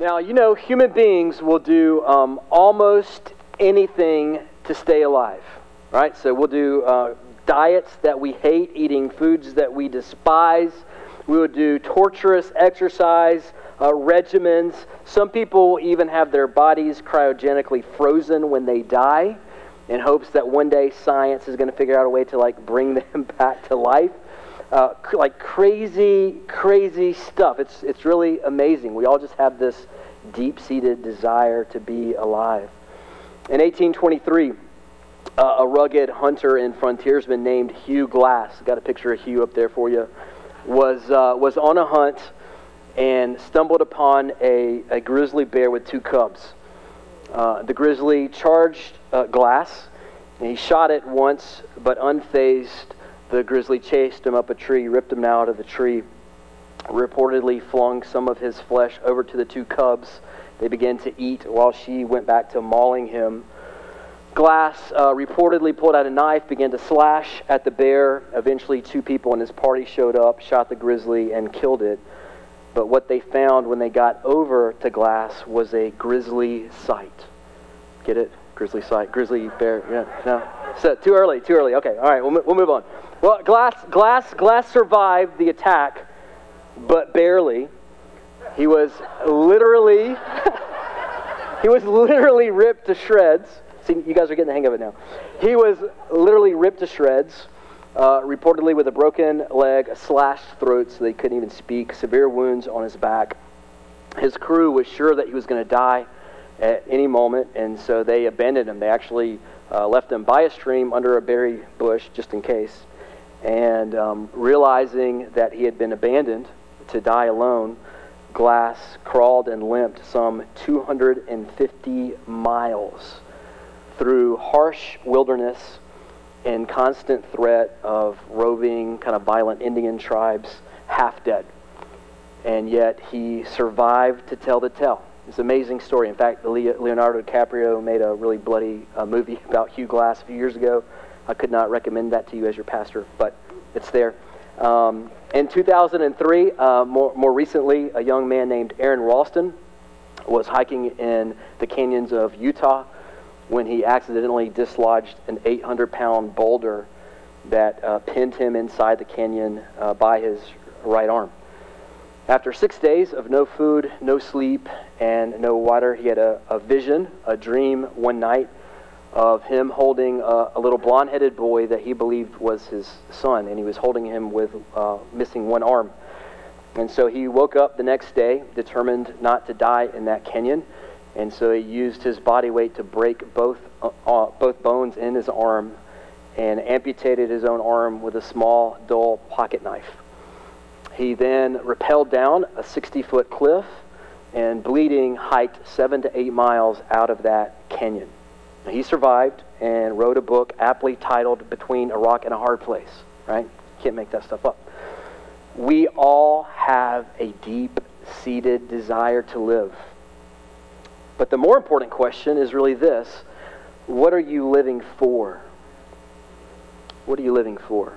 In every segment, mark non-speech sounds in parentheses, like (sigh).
Now, you know, human beings will do um, almost anything to stay alive, right? So we'll do uh, diets that we hate, eating foods that we despise. We will do torturous exercise uh, regimens. Some people even have their bodies cryogenically frozen when they die in hopes that one day science is going to figure out a way to like bring (laughs) them back to life uh, like crazy, crazy stuff. It's, it's really amazing. We all just have this deep seated desire to be alive. In 1823, uh, a rugged hunter and frontiersman named Hugh Glass, got a picture of Hugh up there for you, was, uh, was on a hunt and stumbled upon a, a grizzly bear with two cubs. Uh, the grizzly charged uh, Glass, and he shot it once, but unfazed the grizzly chased him up a tree, ripped him out of the tree, reportedly flung some of his flesh over to the two cubs. They began to eat while she went back to mauling him. Glass uh, reportedly pulled out a knife, began to slash at the bear. Eventually, two people in his party showed up, shot the grizzly, and killed it. But what they found when they got over to Glass was a grisly sight. Get it? Grizzly sight. Grizzly bear. Yeah, no. So, too early, too early. Okay, all right, we'll, we'll move on. Well, Glass, Glass, Glass survived the attack, but barely. He was literally, (laughs) he was literally ripped to shreds. See, you guys are getting the hang of it now. He was literally ripped to shreds, uh, reportedly with a broken leg, a slashed throat so they couldn't even speak, severe wounds on his back. His crew was sure that he was going to die at any moment, and so they abandoned him. They actually uh, left him by a stream under a berry bush just in case. And um, realizing that he had been abandoned to die alone, Glass crawled and limped some 250 miles through harsh wilderness and constant threat of roving, kind of violent Indian tribes, half dead. And yet he survived to tell the tale. It's an amazing story. In fact, Leonardo DiCaprio made a really bloody uh, movie (laughs) about Hugh Glass a few years ago. I could not recommend that to you as your pastor, but it's there. Um, in 2003, uh, more, more recently, a young man named Aron Ralston was hiking in the canyons of Utah when he accidentally dislodged an 800 pound boulder that uh, pinned him inside the canyon uh, by his right arm. After six days of no food, no sleep, and no water, he had a, a vision, a dream one night of him holding a, a little blonde headed boy that he believed was his son, and he was holding him with uh, missing one arm. And so he woke up the next day determined not to die in that canyon. And so he used his body weight to break both, uh, uh, both bones in his arm and amputated his own arm with a small, dull pocket knife. He then rappelled down a 60 foot cliff and, bleeding, hiked seven to eight miles out of that canyon. He survived and wrote a book aptly titled Between a Rock and a Hard Place, right? Can't make that stuff up. We all have a deep seated desire to live. But the more important question is really this what are you living for? What are you living for?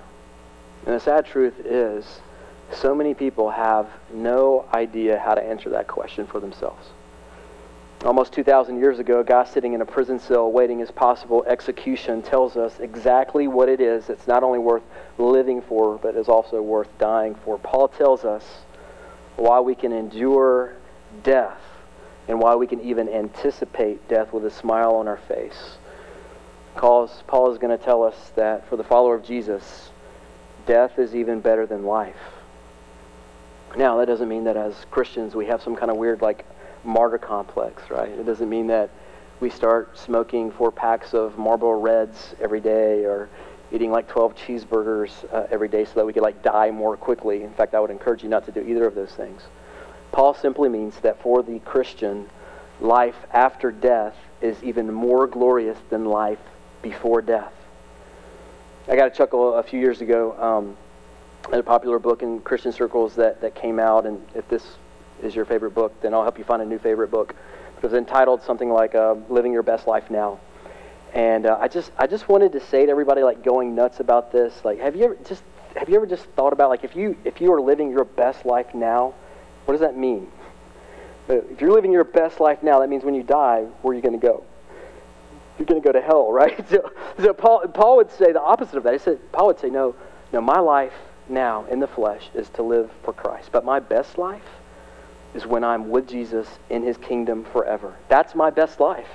And the sad truth is, so many people have no idea how to answer that question for themselves. Almost 2,000 years ago, a guy sitting in a prison cell waiting his possible execution tells us exactly what it is that's not only worth living for, but is also worth dying for. Paul tells us why we can endure death and why we can even anticipate death with a smile on our face. Paul is going to tell us that for the follower of Jesus, death is even better than life. Now, that doesn't mean that as Christians we have some kind of weird, like, martyr complex, right? It doesn't mean that we start smoking four packs of Marlboro Reds every day or eating like 12 cheeseburgers uh, every day so that we could like die more quickly. In fact, I would encourage you not to do either of those things. Paul simply means that for the Christian, life after death is even more glorious than life before death. I got a chuckle a few years ago um, a popular book in Christian circles that, that came out, and if this is your favorite book, then I'll help you find a new favorite book. It was entitled something like uh, "Living Your Best Life Now," and uh, I just I just wanted to say to everybody like going nuts about this, like have you ever just have you ever just thought about like if you if you are living your best life now, what does that mean? If you're living your best life now, that means when you die, where are you going to go? You're going to go to hell, (laughs) right? So, so Paul, Paul would say the opposite of that. He said, Paul would say, no, no, my life now in the flesh is to live for Christ. But my best life is when I'm with Jesus in his kingdom forever. That's my best life.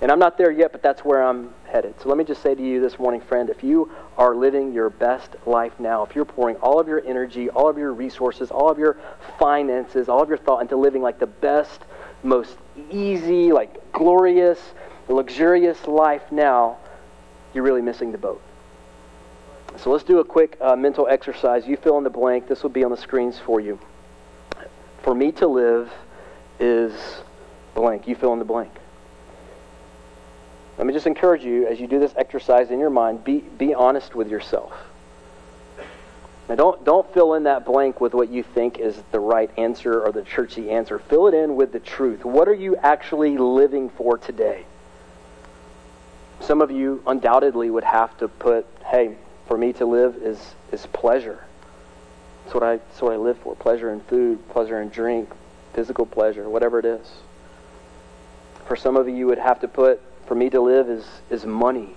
And I'm not there yet, but that's where I'm headed. So let me just say to you this morning, friend, if you are living your best life now, if you're pouring all of your energy, all of your resources, all of your finances, all of your thought into living like the best, most easy, like glorious, luxurious life now, you're really missing the boat. So let's do a quick uh, mental exercise. You fill in the blank. This will be on the screens for you. For me to live is blank. You fill in the blank. Let me just encourage you as you do this exercise in your mind, be, be honest with yourself. Now, don't, don't fill in that blank with what you think is the right answer or the churchy answer. Fill it in with the truth. What are you actually living for today? Some of you undoubtedly would have to put, hey, for me to live is, is pleasure. That's what, I, that's what I live for pleasure in food, pleasure in drink, physical pleasure, whatever it is. For some of you, you would have to put for me to live is, is money.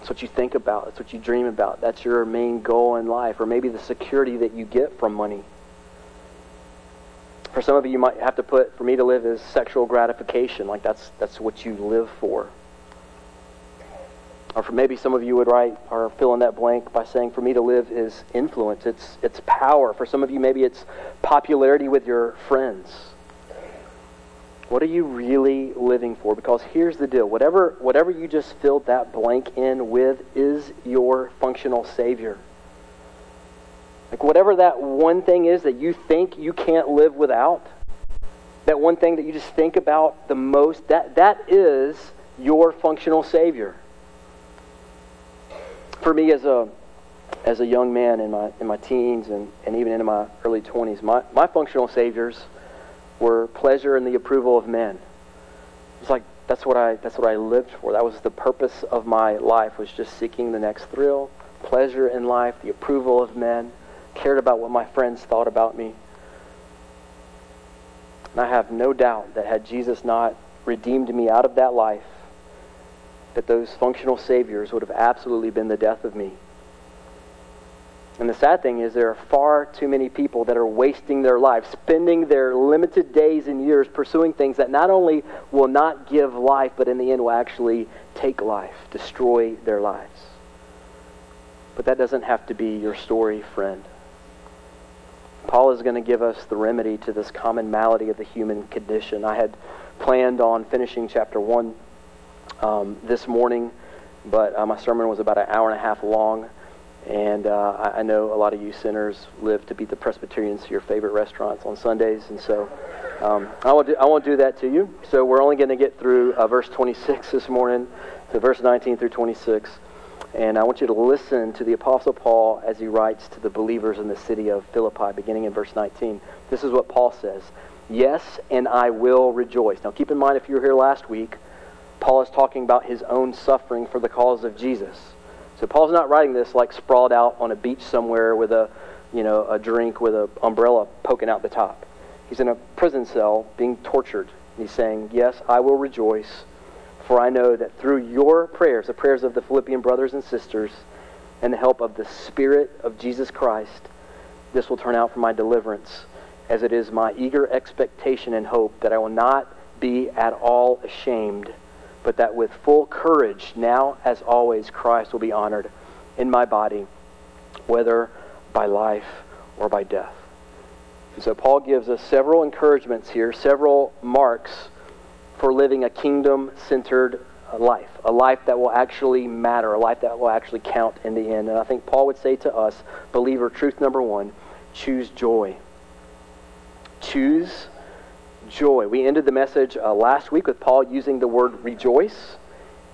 It's what you think about. It's what you dream about. That's your main goal in life, or maybe the security that you get from money. For some of you, you might have to put, for me to live is sexual gratification. Like that's, that's what you live for. Or for maybe some of you would write or fill in that blank by saying, for me to live is influence. It's, it's power. For some of you, maybe it's popularity with your friends. What are you really living for? Because here's the deal. Whatever, whatever you just filled that blank in with is your functional Savior. Like whatever that one thing is that you think you can't live without, that one thing that you just think about the most, that, that is your functional Savior. For me as a, as a young man in my, in my teens and, and even into my early 20s, my, my functional Saviors – were pleasure and the approval of men. It's like that's what I that's what I lived for. That was the purpose of my life was just seeking the next thrill, pleasure in life, the approval of men, cared about what my friends thought about me. And I have no doubt that had Jesus not redeemed me out of that life, that those functional saviors would have absolutely been the death of me. And the sad thing is, there are far too many people that are wasting their lives, spending their limited days and years pursuing things that not only will not give life, but in the end will actually take life, destroy their lives. But that doesn't have to be your story, friend. Paul is going to give us the remedy to this common malady of the human condition. I had planned on finishing chapter 1 um, this morning, but uh, my sermon was about an hour and a half long. And uh, I, I, know a lot of you sinners live to beat the Presbyterians to your favorite restaurants on Sundays, and so um, I, won't do, I won't do that to you. So we're only going to get through uh, verse 26 this morning, to verse 19 through 26. And I want you to listen to the Apostle Paul as he writes to the believers in the city of Philippi, beginning in verse 19. This is what Paul says Yes, and I will rejoice. Now keep in mind, if you were here last week, Paul is talking about his own suffering for the cause of Jesus. So Paul's not writing this like sprawled out on a beach somewhere with a, you know, a drink with an umbrella poking out the top. He's in a prison cell being tortured. He's saying, Yes, I will rejoice, for I know that through your prayers, the prayers of the Philippian brothers and sisters, and the help of the Spirit of Jesus Christ, this will turn out for my deliverance, as it is my eager expectation and hope that I will not be at all ashamed but that with full courage, now as always, Christ will be honored in my body, whether by life or by death. And so Paul gives us several encouragements here, several marks for living a kingdom centered life, a life that will actually matter, a life that will actually count in the end. And I think Paul would say to us, believer, truth number one choose joy. Choose joy. We ended the message uh, last week with Paul using the word rejoice.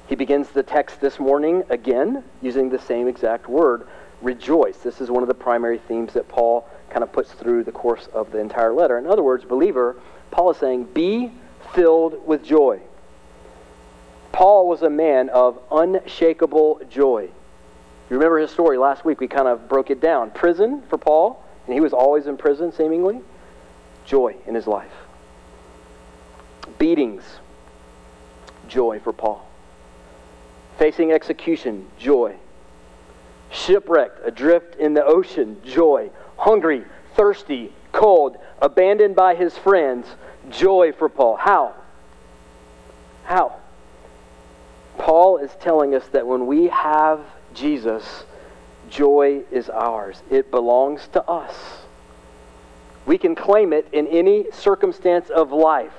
He begins the text this morning again using the same exact word, rejoice. This is one of the primary themes that Paul kind of puts through the course of the entire letter. In other words, believer, Paul is saying, be filled with joy. Paul was a man of unshakable joy. You remember his story last week? We kind of broke it down. Prison for Paul, and he was always in prison, seemingly. Joy in his life. Beatings, joy for Paul. Facing execution, joy. Shipwrecked, adrift in the ocean, joy. Hungry, thirsty, cold, abandoned by his friends, joy for Paul. How? How? Paul is telling us that when we have Jesus, joy is ours. It belongs to us. We can claim it in any circumstance of life.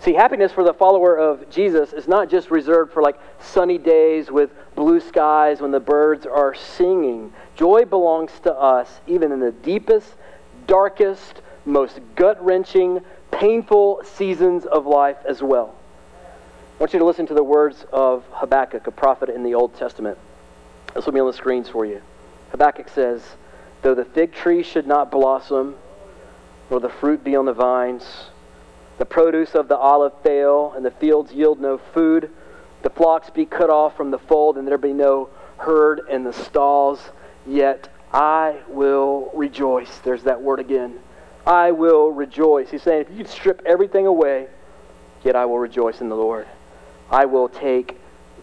See, happiness for the follower of Jesus is not just reserved for like sunny days with blue skies when the birds are singing. Joy belongs to us even in the deepest, darkest, most gut wrenching, painful seasons of life as well. I want you to listen to the words of Habakkuk, a prophet in the Old Testament. This will be on the screens for you. Habakkuk says, Though the fig tree should not blossom, nor the fruit be on the vines, the produce of the olive fail, and the fields yield no food, the flocks be cut off from the fold, and there be no herd in the stalls, yet I will rejoice. There's that word again. I will rejoice. He's saying, if you strip everything away, yet I will rejoice in the Lord. I will take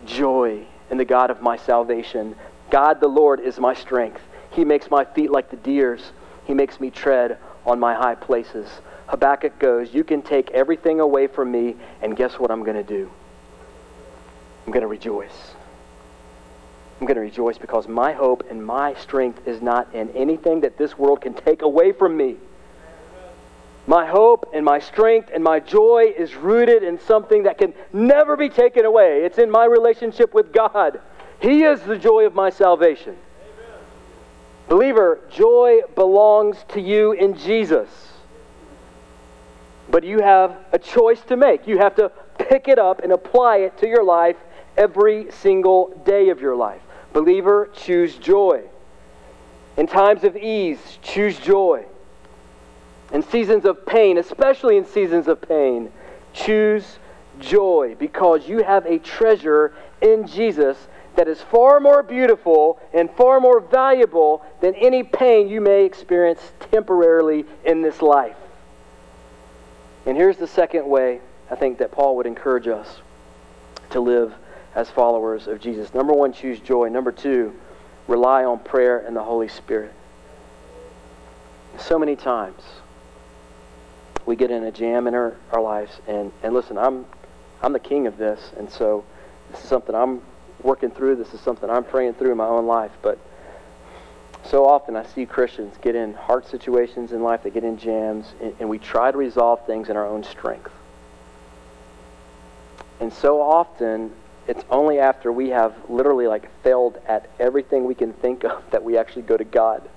joy in the God of my salvation. God the Lord is my strength. He makes my feet like the deer's. He makes me tread on my high places. Habakkuk goes, You can take everything away from me, and guess what I'm going to do? I'm going to rejoice. I'm going to rejoice because my hope and my strength is not in anything that this world can take away from me. My hope and my strength and my joy is rooted in something that can never be taken away. It's in my relationship with God. He is the joy of my salvation. Amen. Believer, joy belongs to you in Jesus. But you have a choice to make. You have to pick it up and apply it to your life every single day of your life. Believer, choose joy. In times of ease, choose joy. In seasons of pain, especially in seasons of pain, choose joy because you have a treasure in Jesus that is far more beautiful and far more valuable than any pain you may experience temporarily in this life. And here's the second way I think that Paul would encourage us to live as followers of Jesus. Number one, choose joy. Number two, rely on prayer and the Holy Spirit. So many times, we get in a jam in our, our lives. And, and listen, I'm, I'm the king of this. And so this is something I'm working through. This is something I'm praying through in my own life. But so often I see Christians get in hard situations in life, they get in jams, and, and we try to resolve things in our own strength. And so often, it's only after we have literally like failed at everything we can think of that we actually go to God.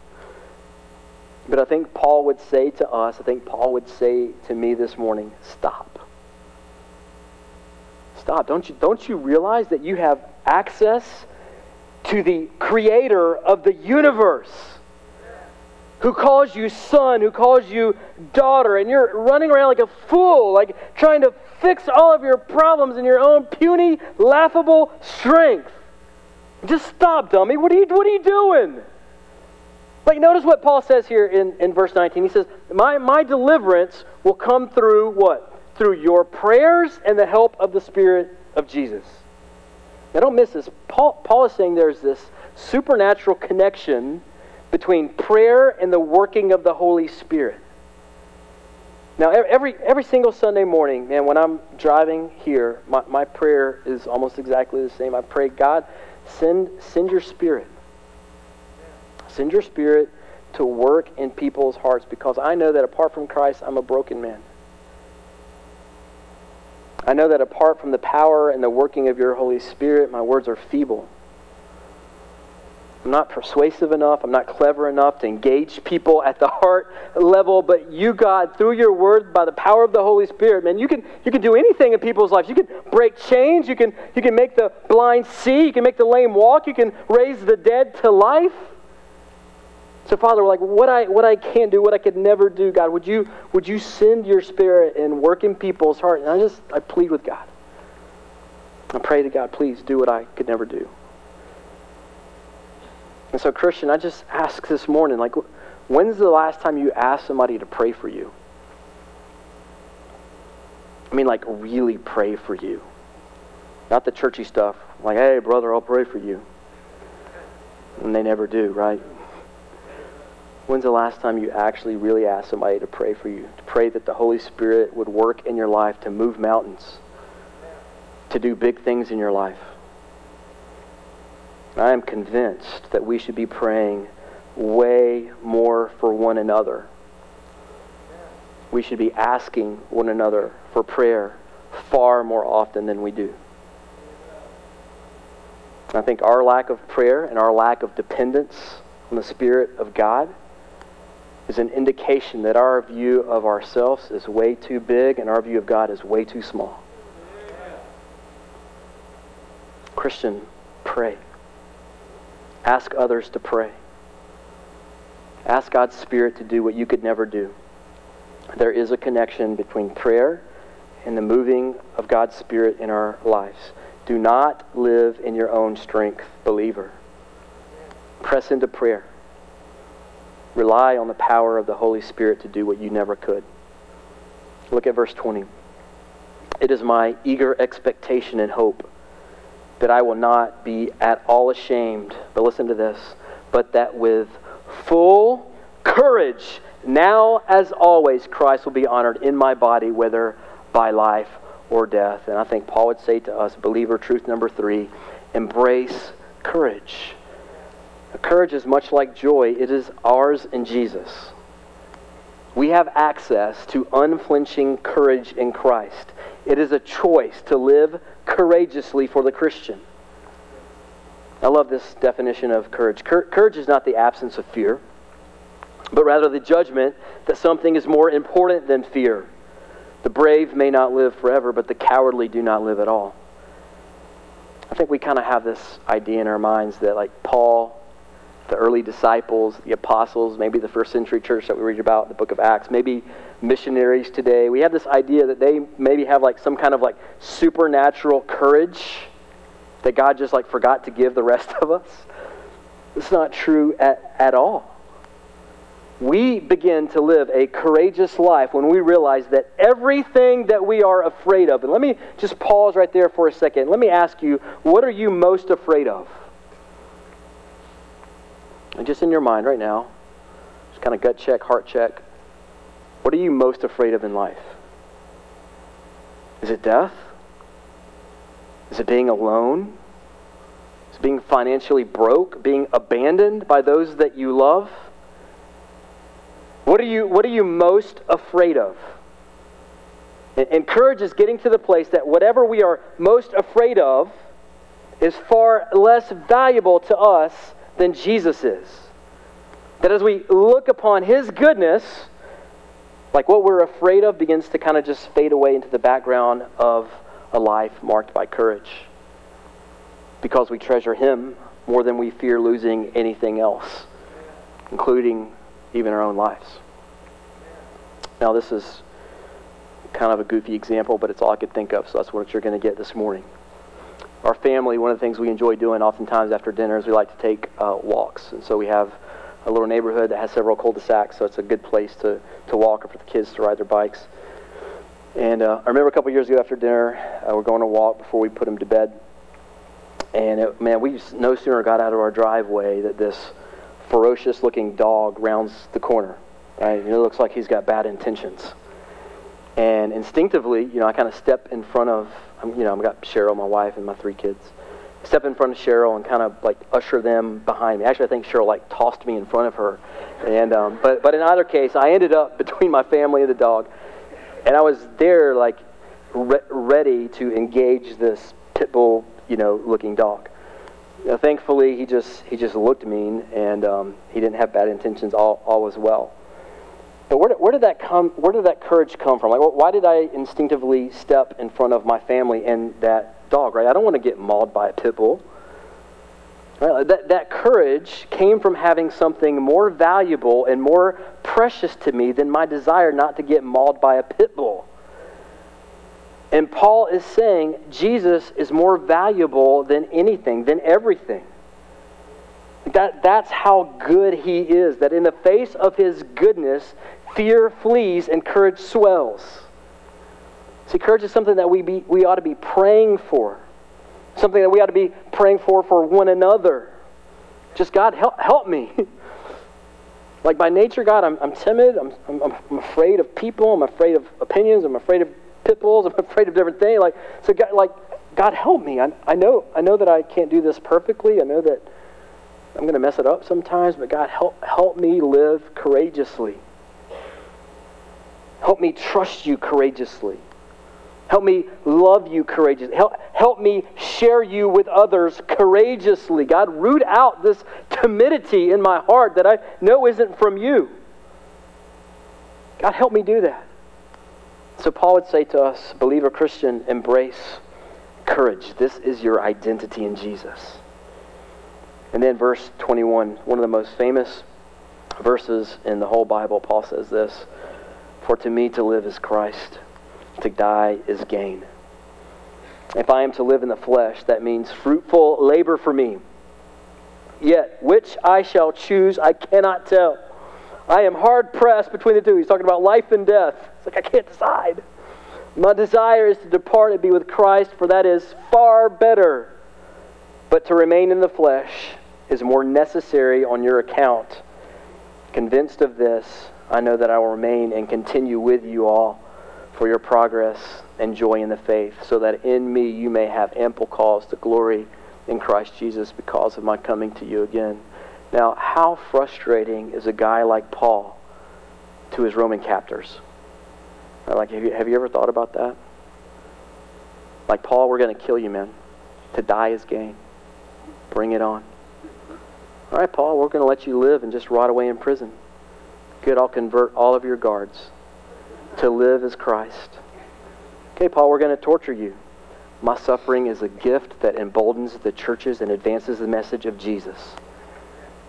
But I think Paul would say to us, I think Paul would say to me this morning, stop. Stop. Don't you, don't you realize that you have access to the creator of the universe? Who calls you son, who calls you daughter, and you're running around like a fool, like trying to fix all of your problems in your own puny, laughable strength. Just stop, dummy. What are you, what are you doing? Like, notice what Paul says here in, in verse 19. He says, my, my deliverance will come through what? Through your prayers and the help of the Spirit of Jesus. Now, don't miss this. Paul, Paul is saying there's this supernatural connection between prayer and the working of the Holy Spirit. Now, every, every single Sunday morning, man, when I'm driving here, my, my prayer is almost exactly the same. I pray, God, send, send your Spirit Send your spirit to work in people's hearts because I know that apart from Christ, I'm a broken man. I know that apart from the power and the working of your Holy Spirit, my words are feeble. I'm not persuasive enough. I'm not clever enough to engage people at the heart level. But you, God, through your word, by the power of the Holy Spirit, man, you can, you can do anything in people's lives. You can break chains. You can, you can make the blind see. You can make the lame walk. You can raise the dead to life. So, Father, like what I what I can't do, what I could never do, God, would you would you send your spirit and work in people's heart? And I just I plead with God. I pray to God, please do what I could never do. And so, Christian, I just ask this morning, like, when's the last time you asked somebody to pray for you? I mean, like, really pray for you. Not the churchy stuff, like, hey, brother, I'll pray for you. And they never do, right? When's the last time you actually really asked somebody to pray for you? To pray that the Holy Spirit would work in your life to move mountains, to do big things in your life? I am convinced that we should be praying way more for one another. We should be asking one another for prayer far more often than we do. I think our lack of prayer and our lack of dependence on the Spirit of God is an indication that our view of ourselves is way too big and our view of God is way too small. Christian, pray. Ask others to pray. Ask God's Spirit to do what you could never do. There is a connection between prayer and the moving of God's Spirit in our lives. Do not live in your own strength, believer. Press into prayer. Rely on the power of the Holy Spirit to do what you never could. Look at verse 20. It is my eager expectation and hope that I will not be at all ashamed, but listen to this, but that with full courage, now as always, Christ will be honored in my body, whether by life or death. And I think Paul would say to us, believer, truth number three, embrace courage. Courage is much like joy, it is ours in Jesus. We have access to unflinching courage in Christ. It is a choice to live courageously for the Christian. I love this definition of courage. Courage is not the absence of fear, but rather the judgment that something is more important than fear. The brave may not live forever, but the cowardly do not live at all. I think we kind of have this idea in our minds that, like Paul, the early disciples, the apostles, maybe the first century church that we read about in the book of Acts, maybe missionaries today, we have this idea that they maybe have like some kind of like supernatural courage that God just like forgot to give the rest of us. It's not true at, at all. We begin to live a courageous life when we realize that everything that we are afraid of, and let me just pause right there for a second. Let me ask you, what are you most afraid of? And just in your mind right now, just kind of gut check, heart check. What are you most afraid of in life? Is it death? Is it being alone? Is it being financially broke? Being abandoned by those that you love? What are you, what are you most afraid of? And courage is getting to the place that whatever we are most afraid of is far less valuable to us than Jesus is. That as we look upon his goodness, like what we're afraid of begins to kind of just fade away into the background of a life marked by courage. Because we treasure him more than we fear losing anything else, including even our own lives. Now, this is kind of a goofy example, but it's all I could think of, so that's what you're going to get this morning. Our family, one of the things we enjoy doing oftentimes after dinner is we like to take uh, walks. And so we have a little neighborhood that has several cul-de-sacs, so it's a good place to, to walk or for the kids to ride their bikes. And uh, I remember a couple years ago after dinner, uh, we're going to walk before we put them to bed. And it, man, we no sooner got out of our driveway that this ferocious-looking dog rounds the corner. Right? And it looks like he's got bad intentions. And instinctively, you know, I kind of step in front of, you know, I've got Cheryl, my wife, and my three kids step in front of Cheryl and kind of like usher them behind me. Actually, I think Cheryl like tossed me in front of her. And um, but but in either case, I ended up (laughs) between my family and the dog, and I was there like re- ready to engage this pit bull, you know, looking dog. Know, thankfully, he just he just looked mean, and um, he didn't have bad intentions. All all was well. But where did, where did that come? Where did that courage come from? Like, why did I instinctively step in front of my family and that dog, right? I don't want to get mauled by a pit bull. Right? That, that courage came from having something more valuable and more precious to me than my desire not to get mauled by a pit bull. And Paul is saying Jesus is more valuable than anything, than everything. That, that's how good he is. That in the face of his goodness, fear flees and courage swells. See, courage is something that we, be, we ought to be praying for, something that we ought to be praying for for one another. Just, God, help, help me. (laughs) like by nature, God, I'm, I'm timid. I'm, I'm, I'm afraid of people. I'm afraid of opinions. I'm afraid of pit bulls. (laughs) I'm afraid of different things. Like, so, God, like, God, help me. I, I, know, I know that I can't do this perfectly. I know that I'm going to mess it up sometimes, but God, help, help me live courageously. Help me trust you courageously. Help me love you courageously. Help, help me share you with others courageously. God, root out this timidity in my heart that I know isn't from you. God, help me do that. So Paul would say to us, believer Christian, embrace courage. This is your identity in Jesus. And then verse 21, one of the most famous verses in the whole Bible, Paul says this, For to me to live is Christ to die is gain. If I am to live in the flesh, that means fruitful labor for me. Yet, which I shall choose, I cannot tell. I am hard pressed between the two. He's talking about life and death. It's like, I can't decide. My desire is to depart and be with Christ, for that is far better. But to remain in the flesh is more necessary on your account. Convinced of this, I know that I will remain and continue with you all for your progress and joy in the faith, so that in me you may have ample cause to glory in Christ Jesus because of my coming to you again. Now, how frustrating is a guy like Paul to his Roman captors? Like, have you, have you ever thought about that? Like, Paul, we're going to kill you, man. To die is gain. Bring it on. All right, Paul, we're going to let you live and just rot away in prison. Good, I'll convert all of your guards to live as Christ. Okay, Paul, we're going to torture you. My suffering is a gift that emboldens the churches and advances the message of Jesus.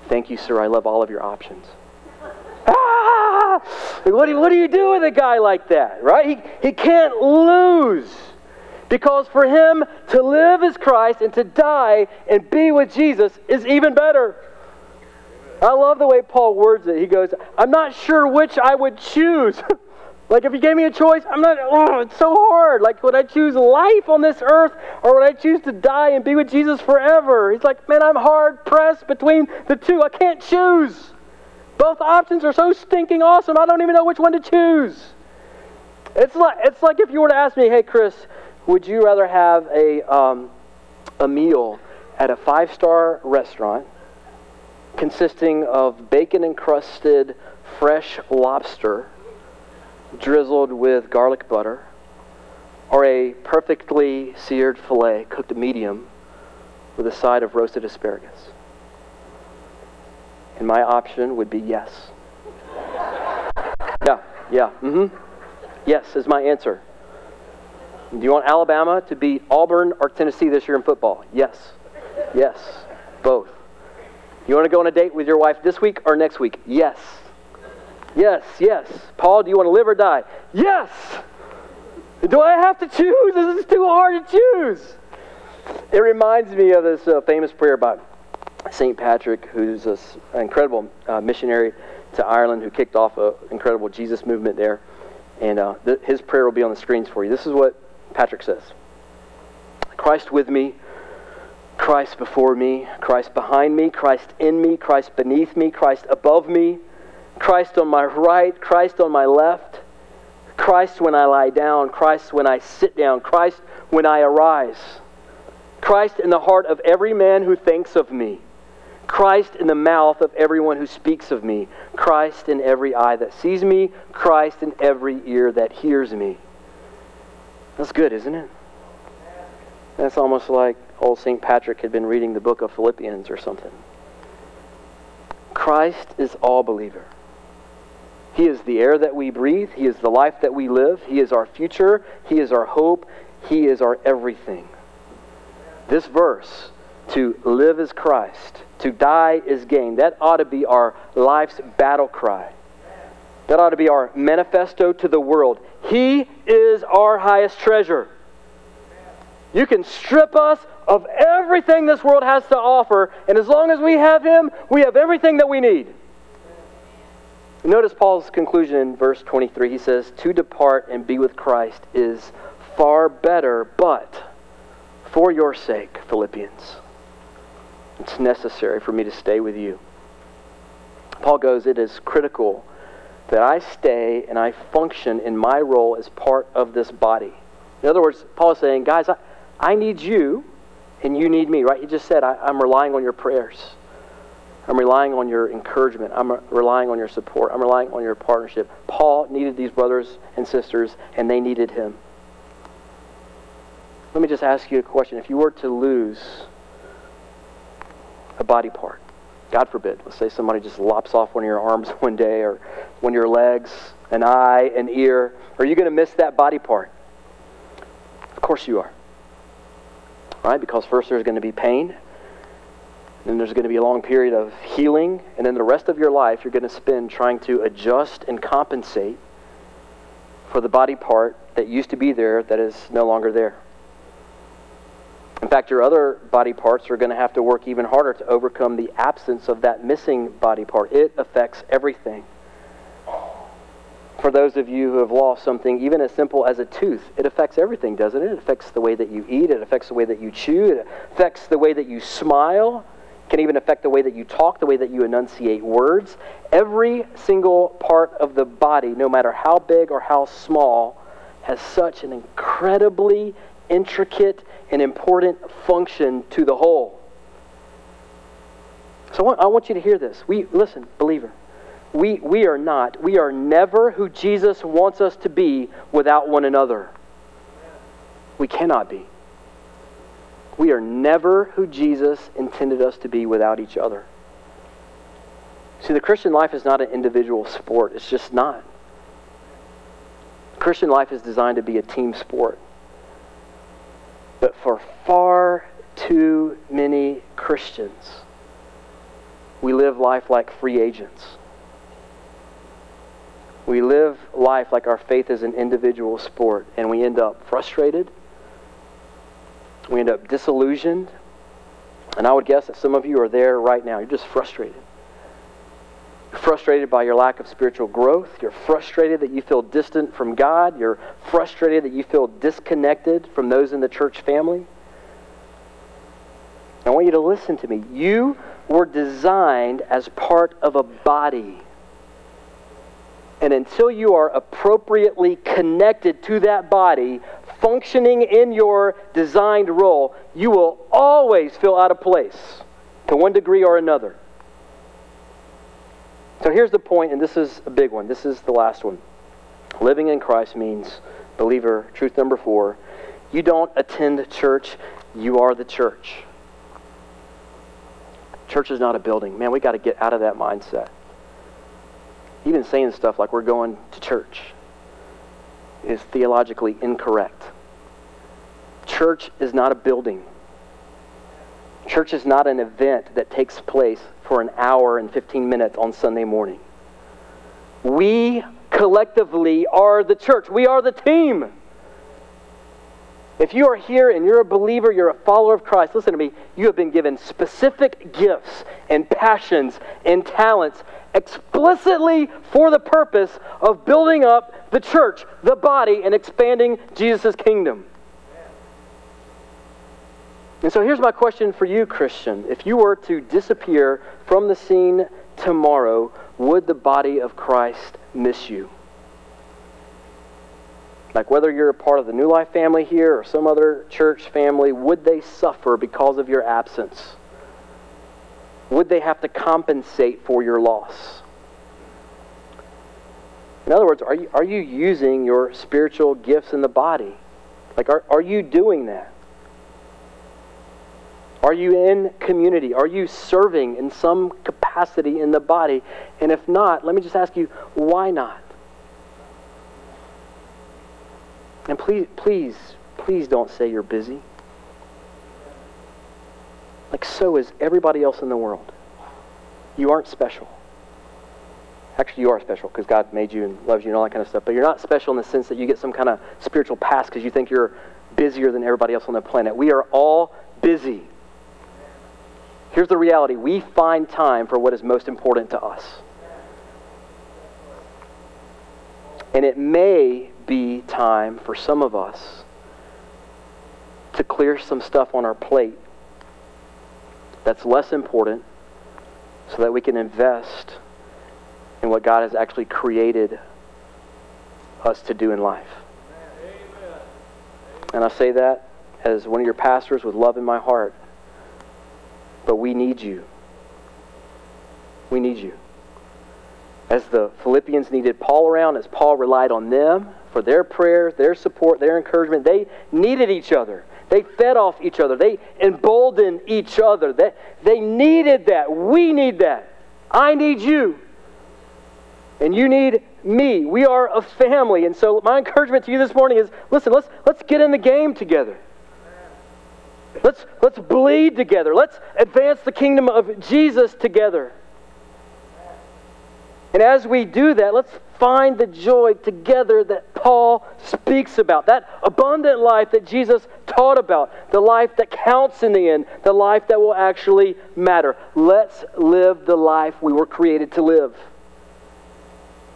Thank you, sir. I love all of your options. Ah! What do, what do you do with a guy like that, right? He, he can't lose. Because for him to live as Christ and to die and be with Jesus is even better. I love the way Paul words it. He goes, I'm not sure which I would choose. (laughs) Like, if you gave me a choice, I'm not, oh, it's so hard. Like, would I choose life on this earth or would I choose to die and be with Jesus forever? He's like, man, I'm hard pressed between the two. I can't choose. Both options are so stinking awesome, I don't even know which one to choose. It's like, it's like if you were to ask me, hey, Chris, would you rather have a, um, a meal at a five star restaurant consisting of bacon encrusted fresh lobster? drizzled with garlic butter, or a perfectly seared filet cooked medium with a side of roasted asparagus? And my option would be yes. Yeah, yeah, mm hmm. Yes is my answer. Do you want Alabama to beat Auburn or Tennessee this year in football? Yes. Yes. Both. You want to go on a date with your wife this week or next week? Yes. Yes, yes. Paul, do you want to live or die? Yes. Do I have to choose? This is too hard to choose. It reminds me of this uh, famous prayer by St. Patrick, who's an incredible uh, missionary to Ireland who kicked off an incredible Jesus movement there. And uh, th- his prayer will be on the screens for you. This is what Patrick says Christ with me, Christ before me, Christ behind me, Christ in me, Christ beneath me, Christ above me. Christ on my right, Christ on my left, Christ when I lie down, Christ when I sit down, Christ when I arise, Christ in the heart of every man who thinks of me, Christ in the mouth of everyone who speaks of me, Christ in every eye that sees me, Christ in every ear that hears me. That's good, isn't it? That's almost like old St. Patrick had been reading the book of Philippians or something. Christ is all believer. He is the air that we breathe. He is the life that we live. He is our future. He is our hope. He is our everything. This verse, to live as Christ, to die is gain, that ought to be our life's battle cry. That ought to be our manifesto to the world. He is our highest treasure. You can strip us of everything this world has to offer, and as long as we have Him, we have everything that we need. Notice Paul's conclusion in verse 23. He says, To depart and be with Christ is far better, but for your sake, Philippians, it's necessary for me to stay with you. Paul goes, It is critical that I stay and I function in my role as part of this body. In other words, Paul is saying, Guys, I, I need you and you need me, right? He just said, I, I'm relying on your prayers. I'm relying on your encouragement. I'm relying on your support. I'm relying on your partnership. Paul needed these brothers and sisters, and they needed him. Let me just ask you a question. If you were to lose a body part, God forbid, let's say somebody just lops off one of your arms (laughs) one day, or one of your legs, an eye, an ear, are you going to miss that body part? Of course you are. Right? Because first there's going to be pain, then there's going to be a long period of healing, and then the rest of your life you're going to spend trying to adjust and compensate for the body part that used to be there that is no longer there. In fact, your other body parts are going to have to work even harder to overcome the absence of that missing body part. It affects everything. For those of you who have lost something, even as simple as a tooth, it affects everything, doesn't it? It affects the way that you eat, it affects the way that you chew, it affects the way that you smile, it can even affect the way that you talk, the way that you enunciate words. Every single part of the body, no matter how big or how small, has such an incredibly intricate and important function to the whole. So I want, I want you to hear this. We listen, believer. We, we are not, we are never who Jesus wants us to be without one another. We cannot be. We are never who Jesus intended us to be without each other. See, the Christian life is not an individual sport. It's just not. Christian life is designed to be a team sport. But for far too many Christians, we live life like free agents. We live life like our faith is an individual sport, and we end up frustrated. We end up disillusioned. And I would guess that some of you are there right now. You're just frustrated. You're frustrated by your lack of spiritual growth. You're frustrated that you feel distant from God. You're frustrated that you feel disconnected from those in the church family. I want you to listen to me. You were designed as part of a body. And until you are appropriately connected to that body, functioning in your designed role, you will always feel out of place to one degree or another. So here's the point, and this is a big one. This is the last one. Living in Christ means, believer, truth number four, you don't attend church, you are the church. Church is not a building. Man, we got to get out of that mindset. Even saying stuff like we're going to church is theologically incorrect. Church is not a building. Church is not an event that takes place for an hour and 15 minutes on Sunday morning. We collectively are the church. We are the team. If you are here and you're a believer, you're a follower of Christ, listen to me. You have been given specific gifts and passions and talents explicitly for the purpose of building up the church, the body, and expanding Jesus' kingdom. And so here's my question for you, Christian. If you were to disappear from the scene tomorrow, would the body of Christ miss you? Like whether you're a part of the New Life family here or some other church family, would they suffer because of your absence? Would they have to compensate for your loss? In other words, are you, are you using your spiritual gifts in the body? Like, are, are you doing that? Are you in community? Are you serving in some capacity in the body? And if not, let me just ask you, why not? And please, please, please don't say you're busy. Like, so is everybody else in the world. You aren't special. Actually, you are special because God made you and loves you and all that kind of stuff. But you're not special in the sense that you get some kind of spiritual pass because you think you're busier than everybody else on the planet. We are all busy. Here's the reality we find time for what is most important to us. And it may be time for some of us to clear some stuff on our plate that's less important so that we can invest in what God has actually created us to do in life. And I say that as one of your pastors with love in my heart. But we need you. We need you. As the Philippians needed Paul around, as Paul relied on them for their prayers, their support, their encouragement, they needed each other. They fed off each other. They emboldened each other. They, they needed that. We need that. I need you. And you need me. We are a family. And so my encouragement to you this morning is listen, let's, let's get in the game together. Let's, let's bleed together. Let's advance the kingdom of Jesus together. And as we do that, let's find the joy together that Paul speaks about. That abundant life that Jesus taught about. The life that counts in the end. The life that will actually matter. Let's live the life we were created to live.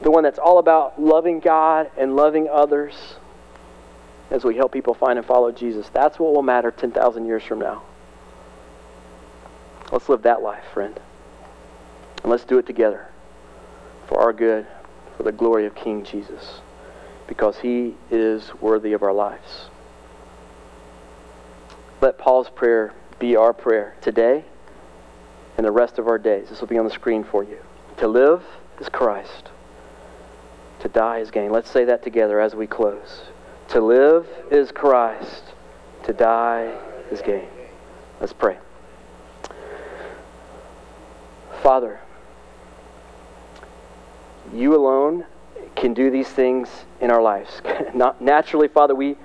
The one that's all about loving God and loving others as we help people find and follow Jesus. That's what will matter 10,000 years from now. Let's live that life, friend. And let's do it together for our good, for the glory of King Jesus, because he is worthy of our lives. Let Paul's prayer be our prayer today and the rest of our days. This will be on the screen for you. To live is Christ, to die is gain. Let's say that together as we close. To live is Christ, to die is gain. Let's pray. Father, you alone can do these things in our lives. (laughs) Not naturally, Father, we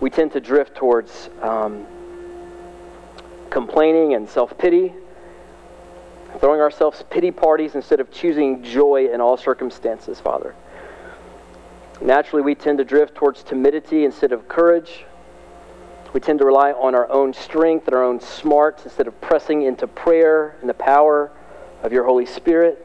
we tend to drift towards um, complaining and self pity, throwing ourselves pity parties instead of choosing joy in all circumstances, Father. Naturally, we tend to drift towards timidity instead of courage. We tend to rely on our own strength and our own smarts instead of pressing into prayer and the power of your Holy Spirit.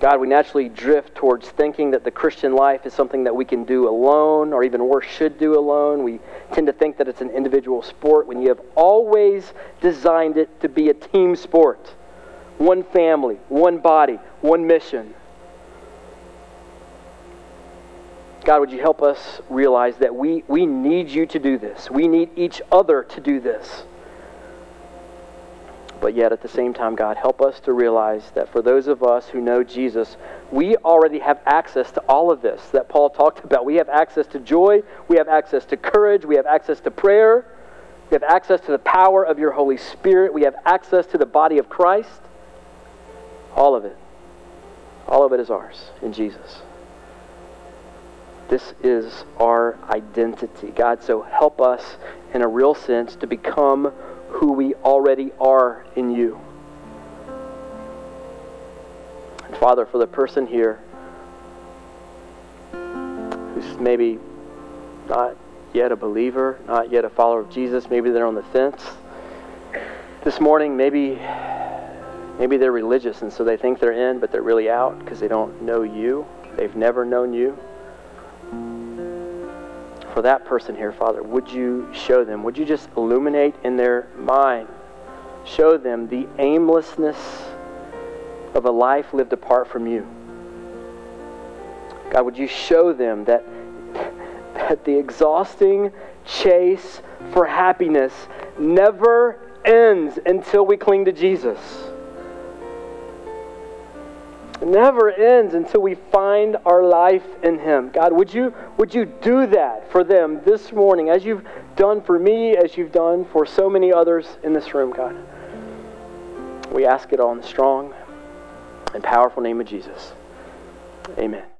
God, we naturally drift towards thinking that the Christian life is something that we can do alone, or even worse, should do alone. We tend to think that it's an individual sport when you have always designed it to be a team sport. One family, one body, one mission. God, would you help us realize that we, we need you to do this? We need each other to do this. But yet, at the same time, God, help us to realize that for those of us who know Jesus, we already have access to all of this that Paul talked about. We have access to joy, we have access to courage, we have access to prayer, we have access to the power of your Holy Spirit, we have access to the body of Christ. All of it. All of it is ours in Jesus. This is our identity. God, so help us in a real sense to become who we already are in you. And Father, for the person here who's maybe not yet a believer, not yet a follower of Jesus, maybe they're on the fence. This morning, maybe maybe they're religious and so they think they're in, but they're really out because they don't know you. They've never known you for that person here, Father, would you show them? Would you just illuminate in their mind, show them the aimlessness of a life lived apart from you? God, would you show them that, that the exhausting chase for happiness never ends until we cling to Jesus? Never ends until we find our life in Him. God, would you, would you do that for them this morning as you've done for me, as you've done for so many others in this room, God? We ask it all in the strong and powerful name of Jesus. Amen.